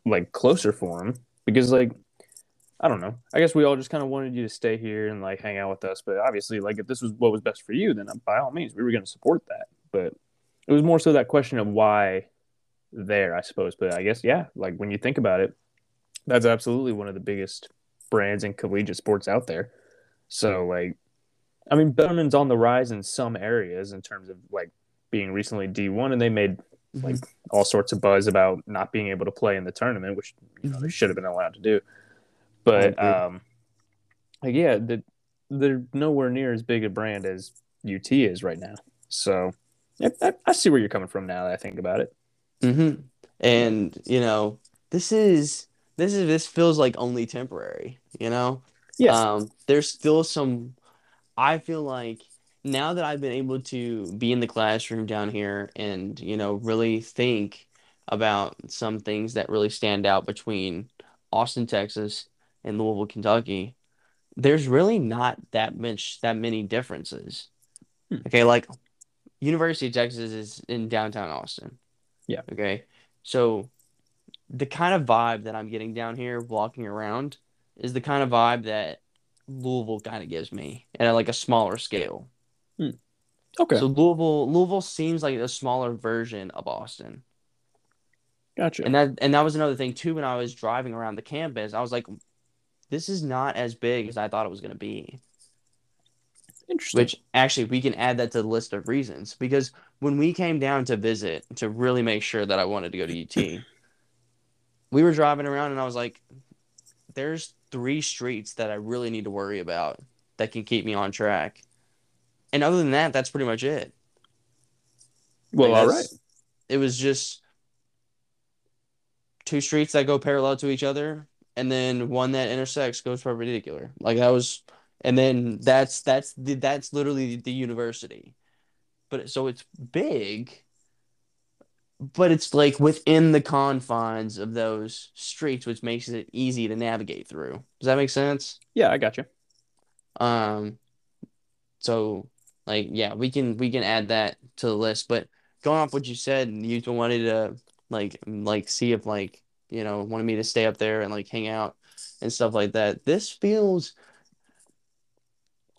like closer for him? Because like, I don't know. I guess we all just kind of wanted you to stay here and like hang out with us. But obviously, like, if this was what was best for you, then uh, by all means, we were going to support that. But it was more so that question of why there, I suppose. But I guess yeah, like when you think about it, that's absolutely one of the biggest brands in collegiate sports out there. So like I mean, Bellarmine's on the rise in some areas in terms of like being recently D1, and they made like all sorts of buzz about not being able to play in the tournament, which you know they Mhm. should have been allowed to do. But um, like yeah, the, they're nowhere near as big a brand as UT is right now. So I, I see where you're coming from now that I think about it. hmm And you know, this is this is this feels like only temporary. You know, Yes. Um, there's still some. I feel like now that I've been able to be in the classroom down here and you know really think about some things that really stand out between Austin, Texas, and Louisville, Kentucky, there's really not that much that many differences. Hmm. Okay, like University of Texas is in downtown Austin. Yeah. Okay, so the kind of vibe that I'm getting down here walking around is the kind of vibe that Louisville kind of gives me at like a smaller scale. okay. So Louisville, Louisville seems like a smaller version of Austin. Gotcha. And that and that was another thing too when I was driving around the campus. I was like, this is not as big as I thought it was gonna be. Interesting. Which actually we can add that to the list of reasons because when we came down to visit to really make sure that I wanted to go to UT, [LAUGHS] we were driving around and I was like, there's three streets that I really need to worry about that can keep me on track. And other than that, that's pretty much it. well, Like, all right. It was just two streets that go parallel to each other, and then one that intersects goes perpendicular. Like that was, and then that's that's the, that's literally the university. But so it's big, but it's like within the confines of those streets, which makes it easy to navigate through. Does that make sense? Yeah, I got you. Um, so like yeah, we can we can add that to the list. But going off what you said, you wanted to like like see if like you know wanted me to stay up there and like hang out and stuff like that. This feels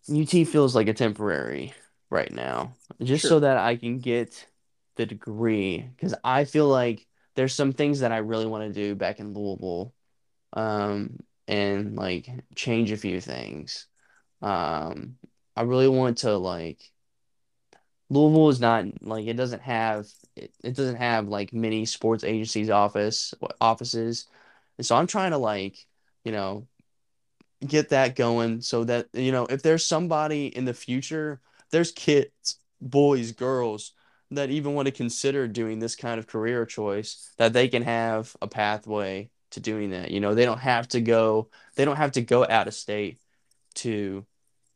UT feels like a temporary right now, just Sure. so that I can get the degree because I feel like there's some things that I really want to do back in Louisville, um, and like change a few things. Um, I really want to like Louisville is not like it doesn't have it, it doesn't have like many sports agencies office offices. And so I'm trying to like, you know, get that going so that you know, if there's somebody in the future, there's kids, boys, girls that even want to consider doing this kind of career choice that they can have a pathway to doing that. You know, they don't have to go they don't have to go out of state to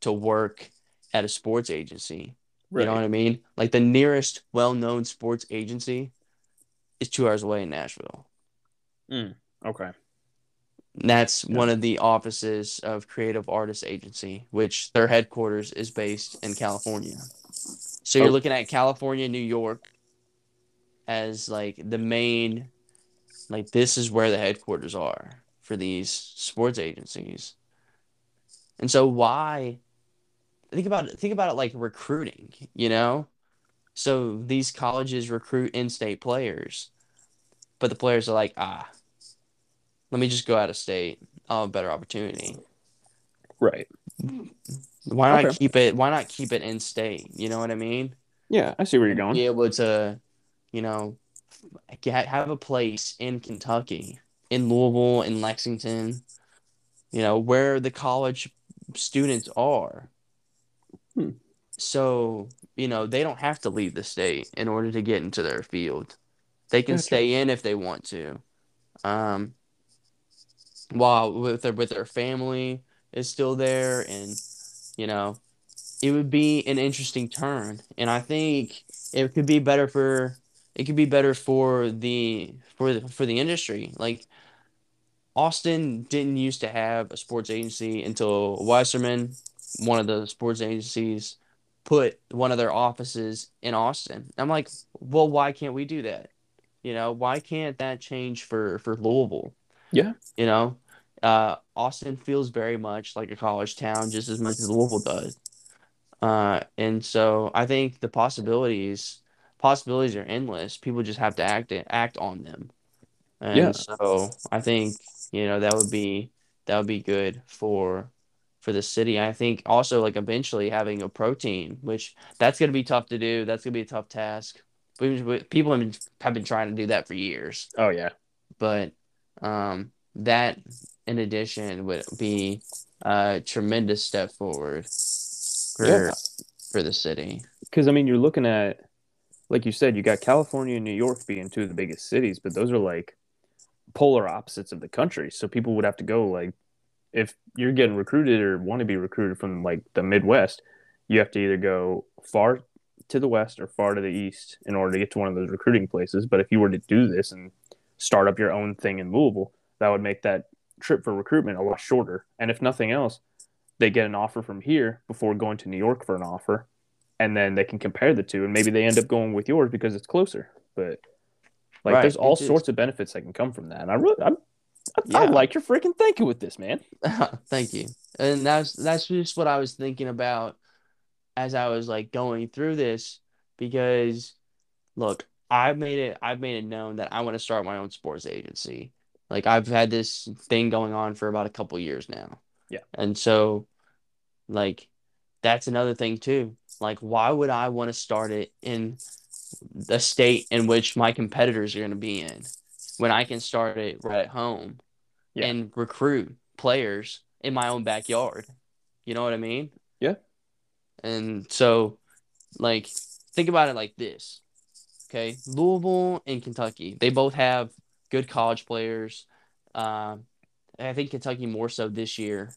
to work at a sports agency. You know what I mean? Like the nearest well-known sports agency is two hours away in Nashville. Mm, okay. And that's Yeah. one of the offices of Creative Artists Agency, which their headquarters is based in California. So you're Oh. looking at California, New York as like the main like this is where the headquarters are for these sports agencies. And so why think about it think about it like recruiting, you know? So these colleges recruit in-state players, but the players are like, "Ah, let me just go out of state. I'll have a better opportunity." Right. Why not Okay. keep it? Why not keep it in state? You know what I mean? Yeah, I see where you're going. Be able to, you know, get, have a place in Kentucky, in Louisville, in Lexington, you know, where the college students are. Hmm. So, you know, they don't have to leave the state in order to get into their field. They can Gotcha. stay in if they want to. Um, while with their with their family is still there and you know it would be an interesting turn and i think it could be better for it could be better for the for the for the industry like austin didn't used to have a sports agency until Wasserman one of the sports agencies put one of their offices in austin i'm like well why can't we do that you know why can't that change for for louisville Yeah. you know uh, Austin feels very much like a college town, just as much as Louisville does. Uh, and so I think the possibilities possibilities are endless. People just have to act act on them. And Yeah. so I think you know that would be that would be good for for the city. I think also like eventually having a protein, which that's going to be tough to do. That's going to be a tough task. We- people have been, have been trying to do that for years Oh yeah. but um, that in addition would be a tremendous step forward for Yeah. for the city. Because I mean, you're looking at, like you said, you got California and New York being two of the biggest cities, but those are like polar opposites of the country. So people would have to go like, if you're getting recruited or want to be recruited from like the Midwest, you have to either go far to the west or far to the east in order to get to one of those recruiting places. But if you were to do this and start up your own thing in Louisville, that would make that trip for recruitment a lot shorter. And if nothing else, they get an offer from here before going to New York for an offer, and then they can compare the two, and maybe they end up going with yours because it's closer. But like, Right, there's all it is. sorts of benefits that can come from that. And I really, I'm, I, I like your freaking thinking with this, man. [LAUGHS] Thank you. And that's that's just what I was thinking about as I was like going through this because look, I've made it I've made it known that I want to start my own sports agency. Like I've had this thing going on for about a couple years now. Yeah. And so like that's another thing too. Like why would I want to start it in the state in which my competitors are going to be in when I can start it right at home Yeah. and recruit players in my own backyard. You know what I mean? Yeah. And so like think about it like this. Okay, Louisville and Kentucky, they both have good college players. Um, I think Kentucky more so this year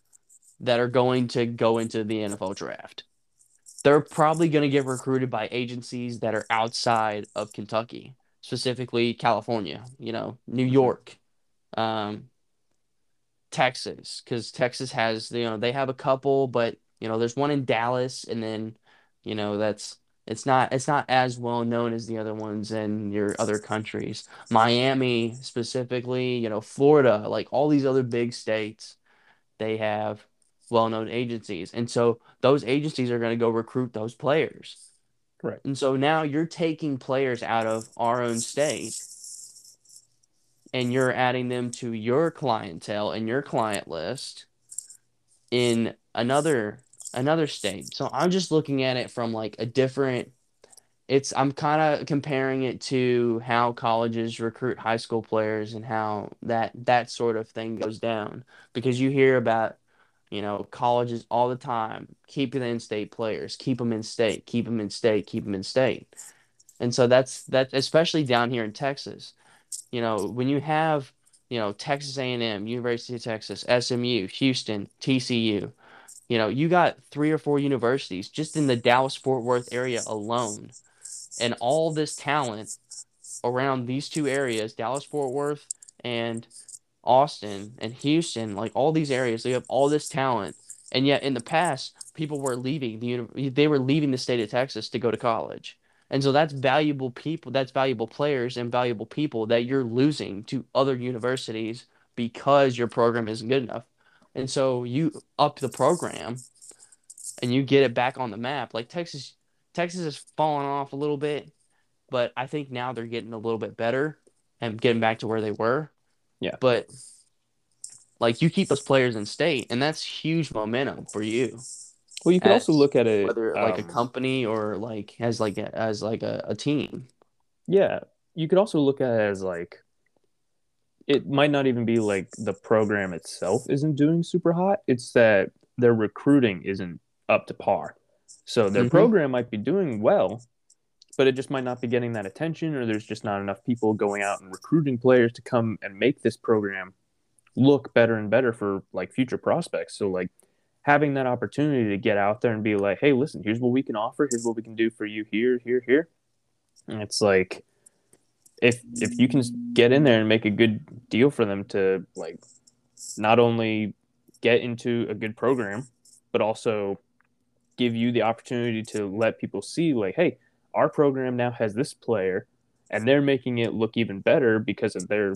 that are going to go into the NFL draft. They're probably going to get recruited by agencies that are outside of Kentucky, specifically California, you know, New York, um, Texas, because Texas has, you know, they have a couple, but, you know, there's one in Dallas, and then, you know, that's it's not it's not as well known as the other ones in your other countries. Miami specifically, you know, Florida, like all these other big states, they have well-known agencies. And so those agencies are going to go recruit those players. Correct. And so now you're taking players out of our own state and you're adding them to your clientele and your client list in another another state. So I'm just looking at it from like a different it's I'm kind of comparing it to how colleges recruit high school players and how that that sort of thing goes down because you hear about you know colleges all the time keep the in-state players keep them in state keep them in state keep them in state and so that's that especially down here in Texas you know when you have you know Texas A&M University of Texas SMU Houston TCU you know, you got three or four universities just in the Dallas Fort Worth area alone. And all this talent around these two areas, Dallas Fort Worth and Austin and Houston, like all these areas, they have all this talent. And yet in the past, people were leaving the they were leaving the state of Texas to go to college. And so that's valuable people, that's valuable players and valuable people that you're losing to other universities because your program isn't good enough. And so you up the program and you get it back on the map. Like Texas Texas has fallen off a little bit, but I think now they're getting a little bit better and getting back to where they were. Yeah. But like you keep those players in state and that's huge momentum for you. Well, you could As also look at it Whether like a um, company or like as like a, as like a, a team. Yeah, you could also look at it as like it might not even be like the program itself isn't doing super hot. It's that their recruiting isn't up to par. So their Mhm. program might be doing well, but it just might not be getting that attention, or there's just not enough people going out and recruiting players to come and make this program look better and better for like future prospects. So like having that opportunity to get out there and be like, hey, listen, here's what we can offer, here's what we can do for you here, here, here. And it's like if if you can get in there and make a good deal for them to like not only get into a good program, but also give you the opportunity to let people see like, hey, our program now has this player and they're making it look even better because of their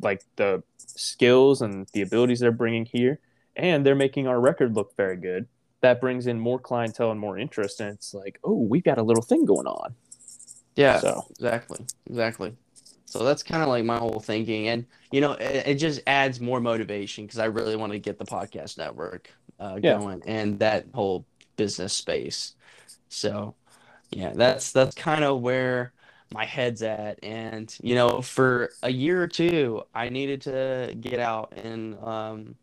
like the skills and the abilities they're bringing here and they're making our record look very good that brings in more clientele and more interest and it's like oh we've got a little thing going on Yeah. so Exactly. Exactly. So that's kind of like my whole thinking, and you know, it, it just adds more motivation because I really want to get the podcast network uh, Yeah. going and that whole business space. So, yeah, that's that's kind of where my head's at, and you know, for a year or two, I needed to get out and um,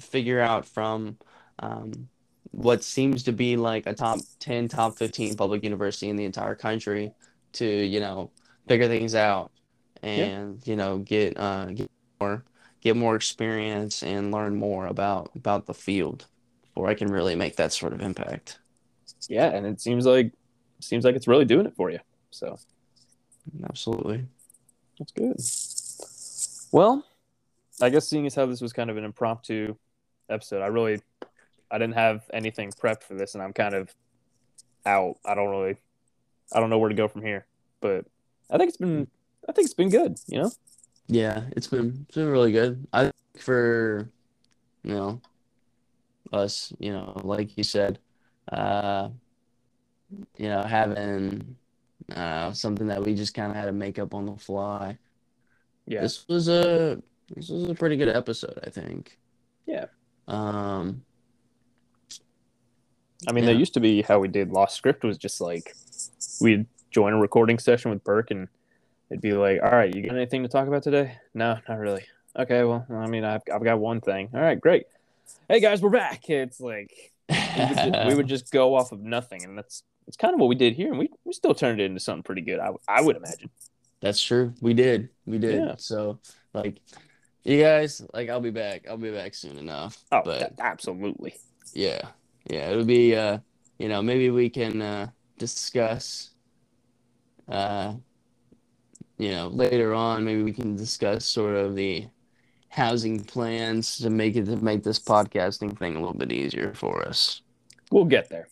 figure out from um, what seems to be like a top 10, top 15 public university in the entire country to, you know, figure things out and, you know, get uh get more get more experience and learn more about about the field before I can really make that sort of impact. yeah and it seems like seems like it's really doing it for you so Absolutely. That's good. Well, I guess seeing as how this was kind of an impromptu episode, I really I didn't have anything prepped for this and I'm kind of out. I don't really I don't know where to go from here. But I think it's been I think it's been good, you know? Yeah, it's been it's been really good. I think for you know us, you know, like you said, uh you know, having uh, something that we just kind of had to make up on the fly. Yeah. This was a this was a pretty good episode, I think. Yeah. Um, I mean, Yeah. that used to be how we did Lost Script was just like we'd join a recording session with Burke and it'd be like, all right, you got anything to talk about today? No, not really. Okay, well, I mean, I've, I've got one thing. All right, great. Hey guys, we're back. It's like we would, just, we would just go off of nothing, and that's that's kind of what we did here, and we, we still turned it into something pretty good. I, I would imagine. That's true. We did. We did. Yeah. So, like, you guys, like, I'll be back. I'll be back soon enough. Oh, but absolutely. yeah, yeah, it'll be. Uh, you know, maybe we can uh discuss. Uh, you know, later on, maybe we can discuss sort of the housing plans to make it to make this podcasting thing a little bit easier for us. We'll get there.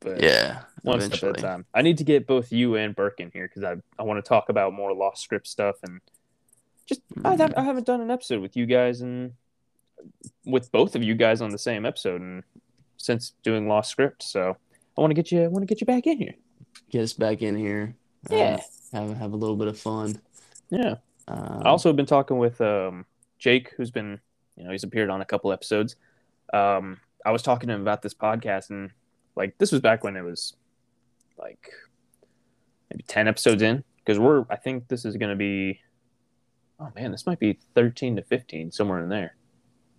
But Yeah, one step at a eventually. time. I need to get both you and Burke in here because I, I want to talk about more Lost Script stuff and just I, have, I haven't done an episode with you guys and with both of you guys on the same episode and since doing Lost Script. So I want to get you I want to get you back in here. Get us back in here. uh, Yeah. have have a little bit of fun. Yeah. Um, I also have been talking with um, Jake, who's been, you know, he's appeared on a couple episodes. Um, I was talking to him about this podcast, and like this was back when it was like maybe ten episodes in, because we're I think this is going to be, oh man, this might be thirteen to fifteen somewhere in there.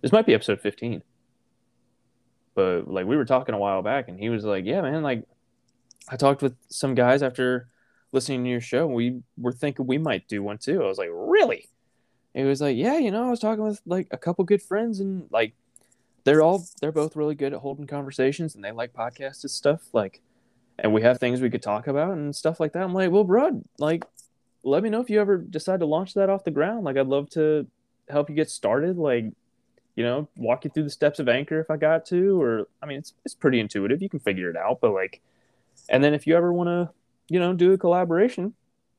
This might be episode fifteen. But like we were talking a while back, and he was like, "Yeah, man, like I talked with some guys after." listening to your show we were thinking we might do one too i was like really it was like yeah you know i was talking with like a couple good friends and like they're all they're both really good at holding conversations and they like podcasts and stuff like and we have things we could talk about and stuff like that. I'm like well bro like let me know if you ever decide to launch that off the ground. Like i'd love to help you get started like you know walk you through the steps of anchor if i got to or i mean it's, it's pretty intuitive. You can figure it out but like and then if you ever want to you know do a collaboration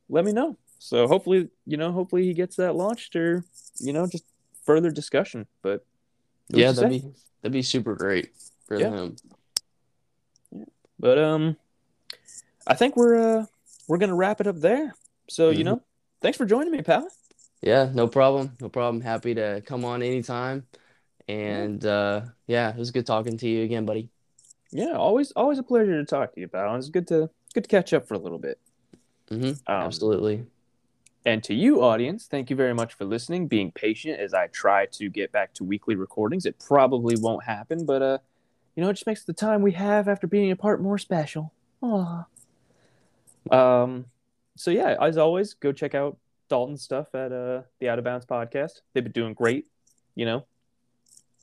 let me know so hopefully you know hopefully he gets that launched or you know just further discussion but yeah, that'd say? be that'd be super great for Yeah. him. but um i think we're uh we're gonna wrap it up there so you Mhm. know thanks for joining me pal Yeah, no problem. No problem. Happy to come on anytime. And uh yeah, it was good talking to you again, buddy. yeah always always a pleasure to talk to you pal it's good to good to catch up for a little bit hmm um, Absolutely. And to you, audience, thank you very much for listening, being patient as I try to get back to weekly recordings. It probably won't happen, but uh, you know, it just makes the time we have after being apart more special. Aww. Um, so yeah, as always, go check out Dalton's stuff at uh the Out of Bounds podcast. They've been doing great. You know,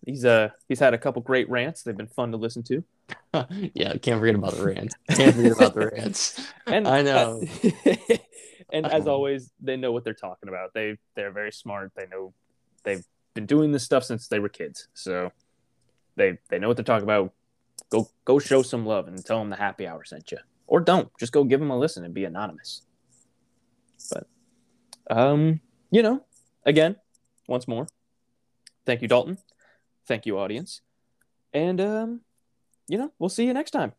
he's uh he's had a couple great rants. They've been fun to listen to. [LAUGHS] yeah, can't forget about the rants. Can't forget about the rants. [LAUGHS] And I know. [LAUGHS] and as always, they know what they're talking about. They they're very smart. They know they've been doing this stuff since they were kids. So they they know what they're talking about. Go go show some love and tell them the happy hour sent you, or don't. Just go give them a listen and be anonymous. But um, you know, again, once more, thank you, Dalton. Thank you, audience, and um, you know, we'll see you next time.